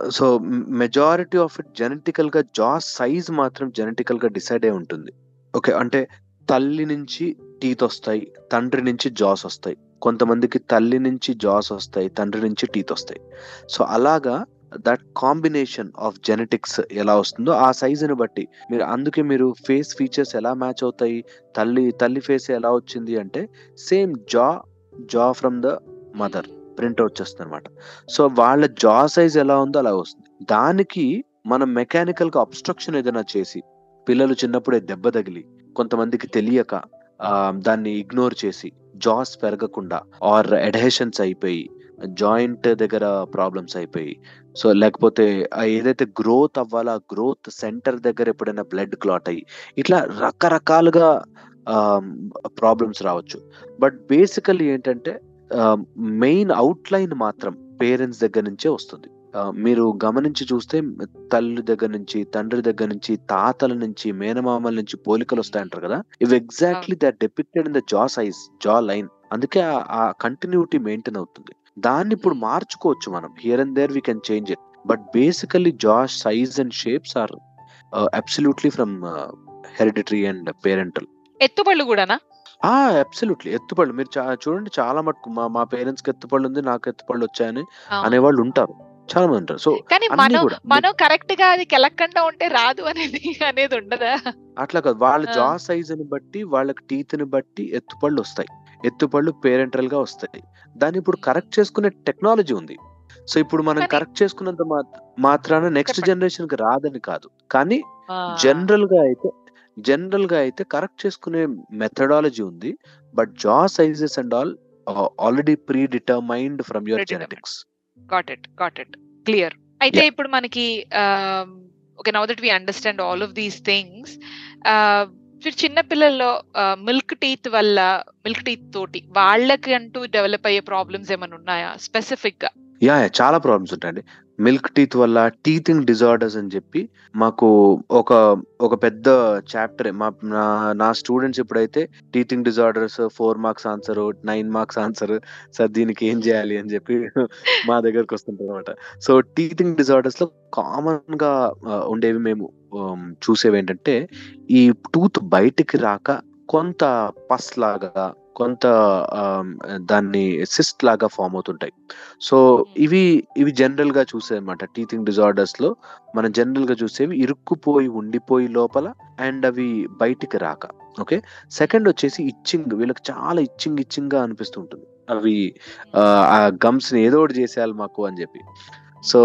సో మెజారిటీ ఆఫ్ ఇట్ జెనెటికల్గా జా సైజ్ మాత్రం జెనెటికల్గా డిసైడ్ అయి ఉంటుంది. ఓకే అంటే తల్లి నుంచి టీత్ వస్తాయి తండ్రి నుంచి జాస్ వస్తాయి. కొంతమందికి తల్లి నుంచి జాస్ వస్తాయి తండ్రి నుంచి టీత్ వస్తాయి. సో అలాగా దట్ కాంబినేషన్ ఆఫ్ జెనెటిక్స్ ఎలా వస్తుందో ఆ సైజుని బట్టి. మీరు అందుకే మీరు ఫేస్ ఫీచర్స్ ఎలా మ్యాచ్ అవుతాయి తల్లి తల్లి ఫేస్ ఎలా వచ్చింది అంటే సేమ్ జా జా ఫ్రమ్ ద మదర్ ప్రింట్ వచ్చేస్తుంది అనమాట సో వాళ్ళ జా సైజ్ ఎలా ఉందో అలా వస్తుంది. దానికి మనం మెకానికల్గా అబ్స్ట్రక్షన్ ఏదైనా చేసి పిల్లలు చిన్నప్పుడే దెబ్బ తగిలి కొంతమందికి తెలియక దాన్ని ఇగ్నోర్ చేసి జాస్ పెరగకుండా ఆర్ ఎడహేషన్స్ అయిపోయి జాయింట్ దగ్గర ప్రాబ్లమ్స్ అయిపోయి సో లేకపోతే ఏదైతే గ్రోత్ అవ్వాలో ఆ గ్రోత్ సెంటర్ దగ్గర ఎప్పుడైనా బ్లడ్ క్లాట్ అయ్యి ఇట్లా రకరకాలుగా ప్రాబ్లమ్స్ రావచ్చు. బట్ బేసికల్లీ ఏంటంటే మెయిన్ అవుట్లైన్ మాత్రం పేరెంట్స్ దగ్గర నుంచే వస్తుంది. మీరు గమనించి చూస్తే తల్లి దగ్గర నుంచి తండ్రి దగ్గర నుంచి తాతల నుంచి మేనమామల నుంచి పోలికలు వస్తాయంటారు కదా? ఇవి exactly they depicted in the jaw size jaw line అందుకే ఆ కంటిన్యూటీ మెయింటైన్ అవుతుంది. దాన్ని ఇప్పుడు మార్చుకోవచ్చు మనం. Here and there we can change it but basically jaw size and shapes are absolutely from hereditary and parental ఎత్తుపళ్ళు కూడానా? ఆ అబ్సల్యూట్లీ ఎత్తుపళ్ళు. మీరు చూడండి చాలా మటుకు మా మా పేరెంట్స్కి ఎత్తుపళ్ళు ఉంది నాకు ఎత్తుపళ్ళు వచ్చాయని. అనేవాళ్ళు ఉంటారు. చాలా మంది ఉంటారు. సో కానీ మనం కూడా. మనం కరెక్ట్గా అది కెలక్కుండా ఉంటే రాదు అనేది అనేది ఉండదా? అట్లా కాదు. వాళ్ళ. జా సైజ్ని బట్టి వాళ్ళకి టీత్ని బట్టి ఎత్తుపళ్ళు వస్తాయి. ఎత్తుపళ్ళు పేరెంటల్గా వస్తాయి. దాన్ని ఇప్పుడు కరెక్ట్ చేసుకునే టెక్నాలజీ ఉంది. సో ఇప్పుడు మనం కరెక్ట్ చేసుకున్నంత మాత్- మాత్రాన నెక్స్ట్. జనరేషన్కి రాదని కాదు. కానీ జనరల్గా అయితే జనరల్గా అయితే కరెక్ట్ చేసుకునే మెథడాలజీ ఉంది. But jaw sizes and all already predetermined from your. Genetics. Got it got it. Clear. అయితే. ఇప్పుడు మనకి okay now that we understand all of these things ఇప్పుడు చిన్న పిల్లల్లో మిల్క్ టీత్ వల్ల మిల్క్ టీత్ తోటి వాళ్ళకి అంటూ డెవలప్ అయ్యే ప్రాబ్లమ్స్ ఏమైనా ఉన్నాయా? స్పెసిఫిక్గా? యా యా, చాలా ప్రాబ్లమ్స్ ఉంటాయండి. మిల్క్ టీత్ వల్ల టీతింగ్ డిజార్డర్స్ అని చెప్పి మాకు ఒక ఒక పెద్ద చాప్టర్ మా నా నా స్టూడెంట్స్ ఎప్పుడైతే teething disorders four marks answer nine marks answer sir దీనికి ఏం చేయాలి అని చెప్పి మా దగ్గరకు వస్తుంటారు అనమాట సో టీతింగ్ డిజార్డర్స్లో కామన్గా ఉండేవి మేము చూసేవి ఏంటంటే ఈ టూత్ బయటికి రాక కొంత పస్ లాగా కొంత దాన్ని సిస్ట్ లాగా ఫామ్ అవుతుంటాయి. సో ఇవి ఇవి జనరల్గా చూసే అనమాట టీతింగ్ డిజార్డర్స్లో మనం జనరల్గా చూసేవి ఇరుక్కుపోయి ఉండిపోయి లోపల అండ్ అవి బయటికి రాక. ఓకే? సెకండ్ వచ్చేసి ఇచ్చింగ్ వీళ్ళకి చాలా ఇచ్చింగ్ ఇచ్చింగ్గా అనిపిస్తుంటుంది. అవి ఆ, ఆ గమ్స్ని ఏదో ఒకటి చేసేయాలి మాకు అని చెప్పి. సో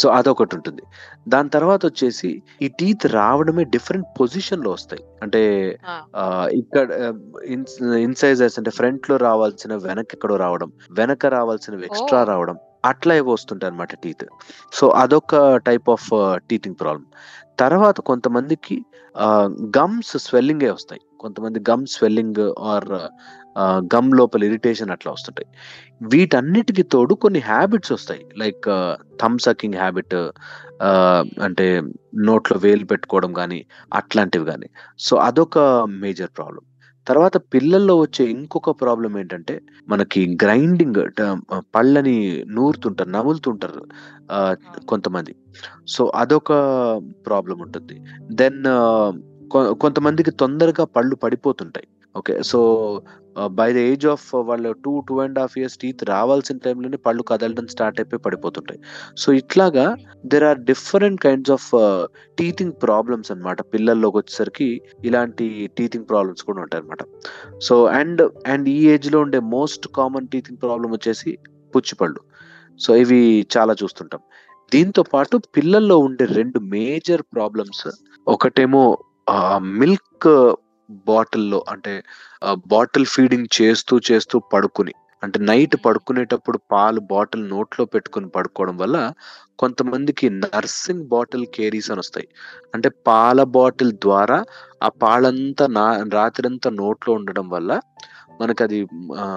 సో అదొకటి ఉంటుంది. దాని తర్వాత వచ్చేసి ఈ టీత్ రావడమే డిఫరెంట్ పొజిషన్లో వస్తాయి. అంటే ఇక్కడ ఇన్సైజర్స్ అంటే ఫ్రంట్లో రావాల్సిన వెనక ఎక్కడో రావడం వెనక రావాల్సినవి ఎక్స్ట్రా. రావడం అట్లా ఏవో వస్తుంటాయి అనమాట టీత్. సో అదొక టైప్ ఆఫ్ టీతింగ్ ప్రాబ్లం తర్వాత కొంతమందికి గమ్స్ స్వెల్లింగే వస్తాయి. కొంతమంది గమ్ స్వెల్లింగ్ ఆర్ గమ్ లోపల ఇరిటేషన్ అట్లా వస్తుంటాయి. వీటన్నిటికి తోడు కొన్ని హ్యాబిట్స్ వస్తాయి. లైక్ థమ్ సకింగ్ హ్యాబిట్ అంటే నోట్లో వేలు పెట్టుకోవడం కానీ అట్లాంటివి కానీ సో అదొక మేజర్ ప్రాబ్లం తర్వాత పిల్లల్లో వచ్చే ఇంకొక ప్రాబ్లం ఏంటంటే మనకి గ్రైండింగ్ పళ్ళని నూరుతుంటారు నములుతుంటారు కొంతమంది. సో అదొక ప్రాబ్లం ఉంటుంది. దెన్ కొంతమందికి తొందరగా పళ్ళు పడిపోతుంటాయి. Okay so by the age of వాళ్ళు two two and half years teeth రావాల్సిన టైంలోనే పళ్ళు కదలడం స్టార్ట్ అయిపోయి పడిపోతుంటాయి. సో ఇట్లాగా there are different kinds of teething problems అనమాట పిల్లల్లోకి వచ్చేసరికి ఇలాంటి టీతింగ్ ప్రాబ్లమ్స్ కూడా ఉంటాయి అనమాట సో అండ్ అండ్ ఈ ఏజ్లో ఉండే మోస్ట్ కామన్ టీతింగ్ ప్రాబ్లం వచ్చేసి పుచ్చిపళ్ళు సో ఇవి చాలా చూస్తుంటాం. దీంతో పాటు పిల్లల్లో ఉండే రెండు మేజర్ ప్రాబ్లమ్స్ ఒకటేమో మిల్క్ బాటిల్లో అంటే బాటిల్ ఫీడింగ్ చేస్తూ చేస్తూ పడుకుని అంటే నైట్ పడుకునేటప్పుడు పాలు బాటిల్ నోట్లో పెట్టుకుని పడుకోవడం వల్ల కొంతమందికి నర్సింగ్ బాటిల్ కేరీస్ అని వస్తాయి. అంటే పాల బాటిల్ ద్వారా ఆ పాలంతా నా రాత్రంతా నోట్లో ఉండడం వల్ల మనకు అది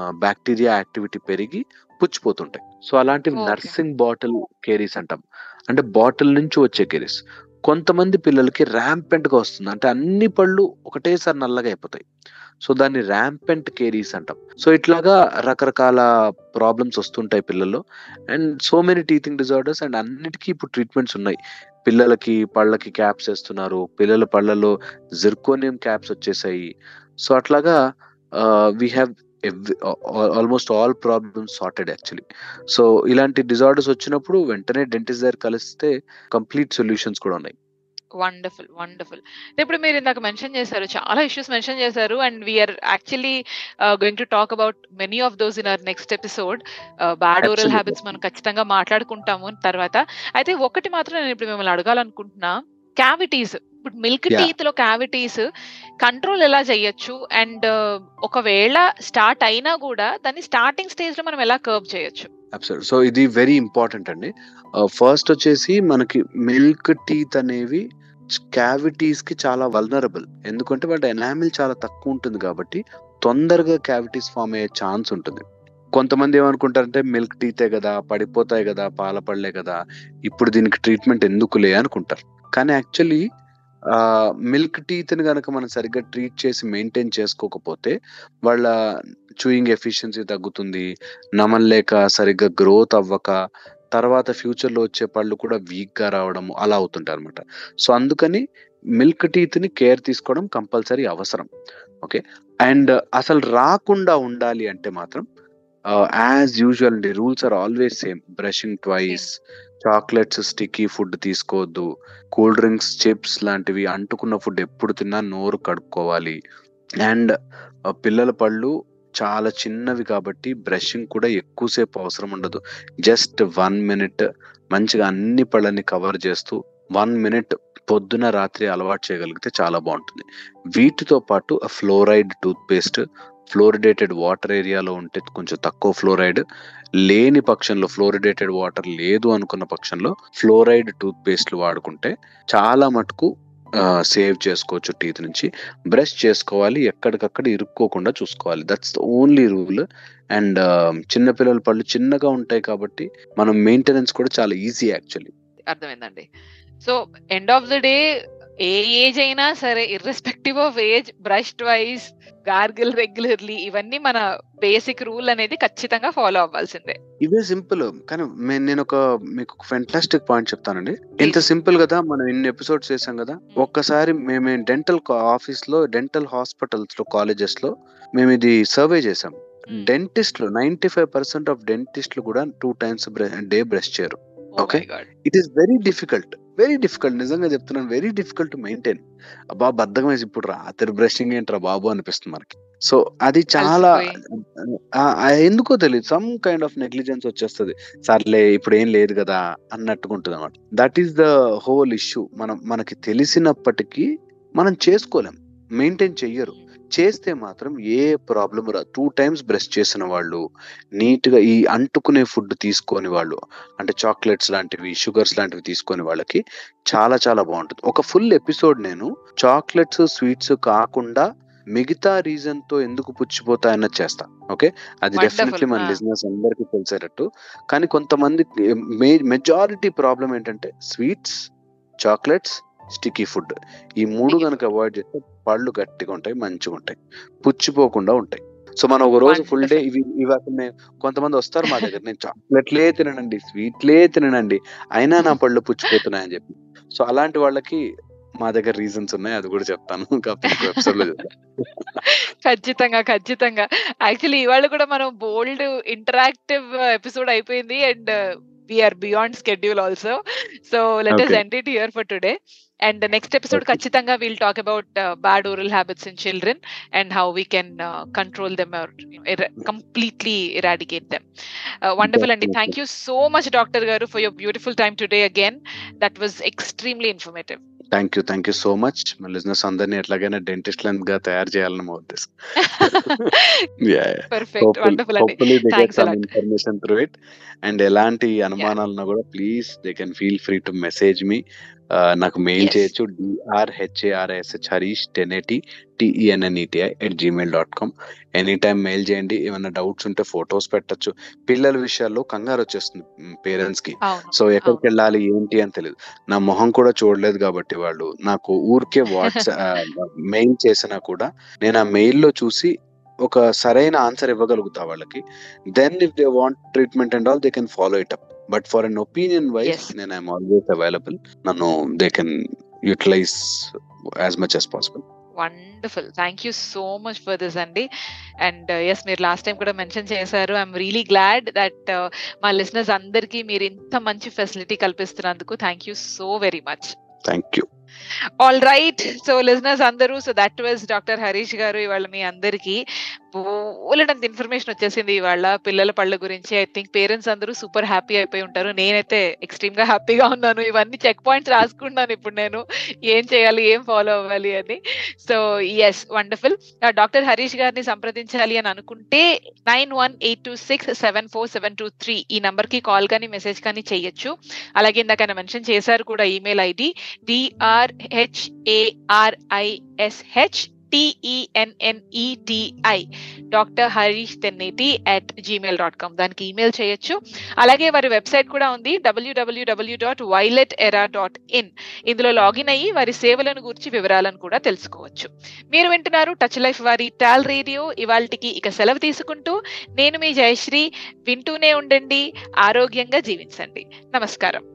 బ్యాక్టీరియా యాక్టివిటీ పెరిగి పుచ్చిపోతుంటాయి. సో అలాంటివి. నర్సింగ్ బాటిల్ కేరీస్ అంటాం. అంటే బాటిల్ నుంచి వచ్చే కేరీస్. కొంతమంది పిల్లలకి ర్యాంపెంట్గా వస్తుంది. అంటే అన్ని పళ్ళు ఒకటేసారి నల్లగా అయిపోతాయి. సో దాన్ని ర్యాంపెంట్ కేరీస్ అంటాం. సో ఇట్లాగా రకరకాల ప్రాబ్లమ్స్ వస్తుంటాయి పిల్లల్లో. And so many teething disorders and అన్నిటికీ ఇప్పుడు ట్రీట్మెంట్స్ ఉన్నాయి. పిల్లలకి పళ్ళకి క్యాప్స్ వేస్తున్నారు. పిల్లల పళ్ళలో జిర్కోనియం క్యాప్స్ వచ్చేసాయి. సో అట్లాగా uh, we have almost all problems sorted actually so ఇలాంటి డిజార్డర్స్ వచ్చినప్పుడు వెంటనే డెంటిస్ట్ దగ్గర కలిస్తే కంప్లీట్ సొల్యూషన్స్ కూడా ఉన్నాయి. వండర్ఫుల్ వండర్ఫుల్ ఇప్పుడు మీరు ఇందాక మెన్షన్ చేశారు చాలా ఇష్యూస్ మెన్షన్ చేశారు and we are actually going to talk about many of those in our next episode bad oral. Habits మనం ఖచ్చితంగా మాట్లాడుకుంటాము తర్వాత. అయితే ఒకటి మాత్రం నేను ఇప్పుడు మిమ్మల్ని అడగాలనుకుంటున్నా క్యావిటీస్ ఇప్పుడు మిల్క్. టీత్లో క్యావిటీస్ కంట్రోల్ ఎలా చేయొచ్చు? అండ్ ఒకవేళ స్టార్ట్ అయినా కూడా దాన్ని స్టార్టింగ్ స్టేజ్లో మనం ఎలా కర్వ్ చేయొచ్చు? సో ఇది వెరీ ఇంపార్టెంట్ అండి. ఫస్ట్ వచ్చేసి మనకి మిల్క్ టీత్ అనేవి క్యావిటీస్కి చాలా వల్నరబుల్ ఎందుకంటే వాటి ఎనామిల్ చాలా తక్కువ ఉంటుంది కాబట్టి తొందరగా క్యావిటీస్ ఫామ్ అయ్యే ఛాన్స్ ఉంటుంది. కొంతమంది ఏమనుకుంటారంటే మిల్క్ టీతే కదా పడిపోతాయి కదా పాల పళ్ళే కదా ఇప్పుడు దీనికి ట్రీట్మెంట్ ఎందుకులే అనుకుంటారు. కానీ యాక్చువల్లీ మిల్క్ టీత్ని కనుక మనం సరిగ్గా ట్రీట్ చేసి మెయింటైన్ చేసుకోకపోతే వాళ్ళ చూయింగ్ ఎఫిషియన్సీ తగ్గుతుంది. నమలలేక సరిగ్గా గ్రోత్ అవ్వక తర్వాత ఫ్యూచర్లో వచ్చే పళ్ళు కూడా వీక్గా రావడము రావడం అలా అవుతుంటారు అనమాట సో అందుకని మిల్క్ టీత్ని కేర్ తీసుకోవడం కంపల్సరీ అవసరం. ఓకే? అండ్ అసలు రాకుండా ఉండాలి అంటే మాత్రం యాజ్ యూజువల్ అండి rules are always same. Brushing twice chocolates sticky food తీసుకోవద్దు. కూల్ డ్రింక్స్ చిప్స్ లాంటివి అంటుకున్న ఫుడ్ ఎప్పుడు తిన్నా నోరు కడుక్కోవాలి. అండ్ పిల్లల పళ్ళు చాలా చిన్నవి కాబట్టి బ్రషింగ్ కూడా ఎక్కువసేపు అవసరం ఉండదు. జస్ట్ వన్ మినిట్ మంచిగా అన్ని పళ్ళని కవర్ చేస్తూ వన్ మినిట్ పొద్దున రాత్రి అలవాటు చేయగలిగితే చాలా బాగుంటుంది. వీటితో పాటు fluoride tooth paste fluoridated water ఏరియాలో ఉంటే కొంచెం తక్కువ ఫ్లోరైడ్ లేని పక్షంలో ఫ్లోరిడేటెడ్ వాటర్ లేదు అనుకున్న పక్షంలో ఫ్లోరైడ్ టూత్ పేస్ట్లు వాడుకుంటే చాలా మటుకు సేవ్ చేసుకోవచ్చు టీత్ నుంచి. బ్రష్ చేసుకోవాలి ఎక్కడికక్కడ ఇరుక్కోకుండా చూసుకోవాలి. That's the only rule and చిన్నపిల్లల పళ్ళు చిన్నగా ఉంటాయి కాబట్టి మనం మెయింటెనెన్స్ కూడా చాలా ఈజీ యాక్చువల్లీ అర్థమైందండి. So end of the day A age అయినా సరే irrespective of age brush twice gargle regularly ఇవన్నీ మన బేసిక్ రూల్ అనేది ఖచ్చితంగా ఫాలో అవ్వాల్సిందే. ఇవే సింపుల్ కానీ నేను ఒక మీకు ఫెంటాస్టిక్ పాయింట్ చెప్తానండి. ఇంత సింపుల్ కదా మనం ఇన్ని ఎపిసోడ్స్ చేసాం కదా. ఒక్కసారి మేము డెంటల్ ఆఫీస్లో డెంటల్ హాస్పిటల్స్లో కాలేజెస్లో మేము ఇది సర్వే చేసాం డెంటిస్ట్లు నైన్టీ ఫైవ్ పర్సెంట్ ఆఫ్ డెంటిస్ట్లు కూడా టూ టైమ్స్ డే బ్రష్ చేయరు. Okay. It is very difficult very difficult నిజంగా చెప్తున్నాను. వెరీ డిఫికల్ట్ టు మెయింటైన్ అబ్బా బద్దకం వేసి ఇప్పుడు రాత్రి బ్రషింగ్ ఏంట్రా బాబు అనిపిస్తుంది మనకి. సో అది చాలా ఎందుకో తెలియదు సమ్ కైండ్ ఆఫ్ నెగ్లిజెన్స్ వచ్చేస్తుంది. సర్లే ఇప్పుడు ఏం లేదు కదా అన్నట్టుగా ఉంటుంది అనమాట that is the whole issue మనం మనకి తెలిసినప్పటికీ మనం చేసుకోలేం. మెయింటైన్ చెయ్యరు. చేస్తే మాత్రం ఏ ప్రాబ్లం రా టూ టైమ్స్ బ్రష్ చేసిన వాళ్ళు నీట్గా ఈ అంటుకునే ఫుడ్ తీసుకొని వాళ్ళు అంటే చాక్లెట్స్ లాంటివి షుగర్స్ లాంటివి తీసుకొని వాళ్ళకి చాలా చాలా బాగుంటుంది ఒక ఫుల్ ఎపిసోడ్ నేను చాక్లెట్స్ స్వీట్స్ కాకుండా మిగతా రీజన్తో ఎందుకు పుచ్చిపోతాయన్నది చేస్తా ఓకే అది. డెఫినెట్లీ మన. బిజినెస్ అందరికి తెలిసేటట్టు కానీ కొంతమంది మెజారిటీ ప్రాబ్లం ఏంటంటే స్వీట్స్ చాక్లెట్స్ స్టికీ ఫుడ్. ఈ మూడు కనుక అవాయిడ్ చేస్తే పళ్ళు గట్టిగా ఉంటాయి మంచిగా ఉంటాయి. పుచ్చిపోకుండా ఉంటాయి. సో మనం ఒక రోజు ఫుల్ డే ఇవి ఇవి అసలు కొంతమంది వస్తారు మా దగ్గర. నేను చాక్లెట్లే తిననండి స్వీట్లే తిననండి. అయినా నా పళ్ళు పుచ్చిపోతున్నాయని చెప్పి. సో అలాంటి వాళ్ళకి మా దగ్గర రీజన్స్ ఉన్నాయి అది కూడా చెప్తాను. ఖచ్చితంగా ఖచ్చితంగా. యాక్చువల్లీ ఇవాళ కూడా మనం బోల్డ్ ఇంటరాక్టివ్ ఎపిసోడ్ అయిపోయింది and we are beyond schedule also so let us. End it here for today And next episode Okay. ఖచ్చితంగా we'll talk about bad oral habits in children and how we can control them completely eradicate them wonderful అండి Definitely. Thank you so much doctor garu for your beautiful time today again that was extremely informative thank you thank you so much మన బిజినెస్ అందరినీ ఎట్లాగైనా డెంటిస్ట్ గా తయారు చేయాలని మా ఉద్దేశం పర్ఫెక్ట్ వండర్ఫుల్ అండి Thanks a lot. Information through it and ఎలాంటి అనుమానాలున్నా కూడా please they can feel free to message me నాకు మెయిల్. చేయొచ్చు. డిఆర్హెచ్ఏఆర్ఎస్హెచ్ Harish ten eighty టిఈఎన్ఎన్ఈటిఐ at Gmail dot com any time mail చేయండి. ఏమైనా డౌట్స్ ఉంటే ఫొటోస్ పెట్టచ్చు. పిల్లల విషయాల్లో కంగారు వచ్చేస్తుంది పేరెంట్స్కి. సో ఎక్కడికి వెళ్ళాలి ఏంటి అని తెలియదు నా మొహం కూడా చూడలేదు కాబట్టి వాళ్ళు నాకు ఊరికే వాట్సాప్ మెయిల్ చేసినా కూడా నేను ఆ మెయిల్లో చూసి ఒక సరైన ఆన్సర్ ఇవ్వగలుగుతా వాళ్ళకి. Then if they want treatment and all they can follow it up but for an opinion wise. నేను ఐఎమ్ ఆల్వేస్ అవైలబుల్ నన్ను they can utilize as much as possible wonderful thank you so much for this అండి అండ్ ఎస్ మీరు లాస్ట్ టైం కూడా మెన్షన్ చేశారు. ఐఎమ్ రియలీ గ్లాడ్ దట్ మా లిసనర్స్ అందరికీ మీరు ఇంత మంచి facility కల్పిస్తున్నందుకు thank you so very much thank you all right so listeners అందరూ so that was doctor Harish garu ఇవాళ మీ అందరికీ బోలెడంత ఇన్ఫర్మేషన్ వచ్చేసింది ఇవాళ పిల్లల పళ్ళ గురించి. ఐ థింక్ పేరెంట్స్ అందరూ సూపర్ హ్యాపీ అయిపోయి ఉంటారు. నేనైతే ఎక్స్ట్రీమ్గా హ్యాపీగా ఉన్నాను. ఇవన్నీ చెక్ పాయింట్స్ రాసుకున్నాను ఇప్పుడు నేను. ఏం చేయాలి ఏం ఫాలో అవ్వాలి అని. So yes wonderful doctor Harish గారిని సంప్రదించాలి అని అనుకుంటే nine one eight two six seven four seven two three ఈ నంబర్కి కాల్ కానీ మెసేజ్ కానీ చేయొచ్చు. అలాగే ఇందాక మెన్షన్ చేశారు కూడా email ID. డిఆర్హెచ్ఏఆర్ఐఎస్హెచ్ టిఈఎన్ఎన్ఈటిఐ doctor Harish Tenneti at Gmail dot com దానికి ఈమెయిల్ చేయొచ్చు. అలాగే వారి వెబ్సైట్ కూడా ఉంది డబ్ల్యూడబ్ల్యూడబ్ల్యూ డాట్ వైలెట్ ఎరా డాట్ ఇన్ ఇందులో లాగిన్ అయ్యి వారి సేవలను గురించి వివరాలను కూడా తెలుసుకోవచ్చు. మీరు వింటున్నారు టచ్ లైఫ్ వారి టాల్ రేడియో ఇవాళకి ఇక సెలవు తీసుకుంటూ నేను మీ జయశ్రీ. వింటూనే ఉండండి ఆరోగ్యంగా జీవించండి. నమస్కారం.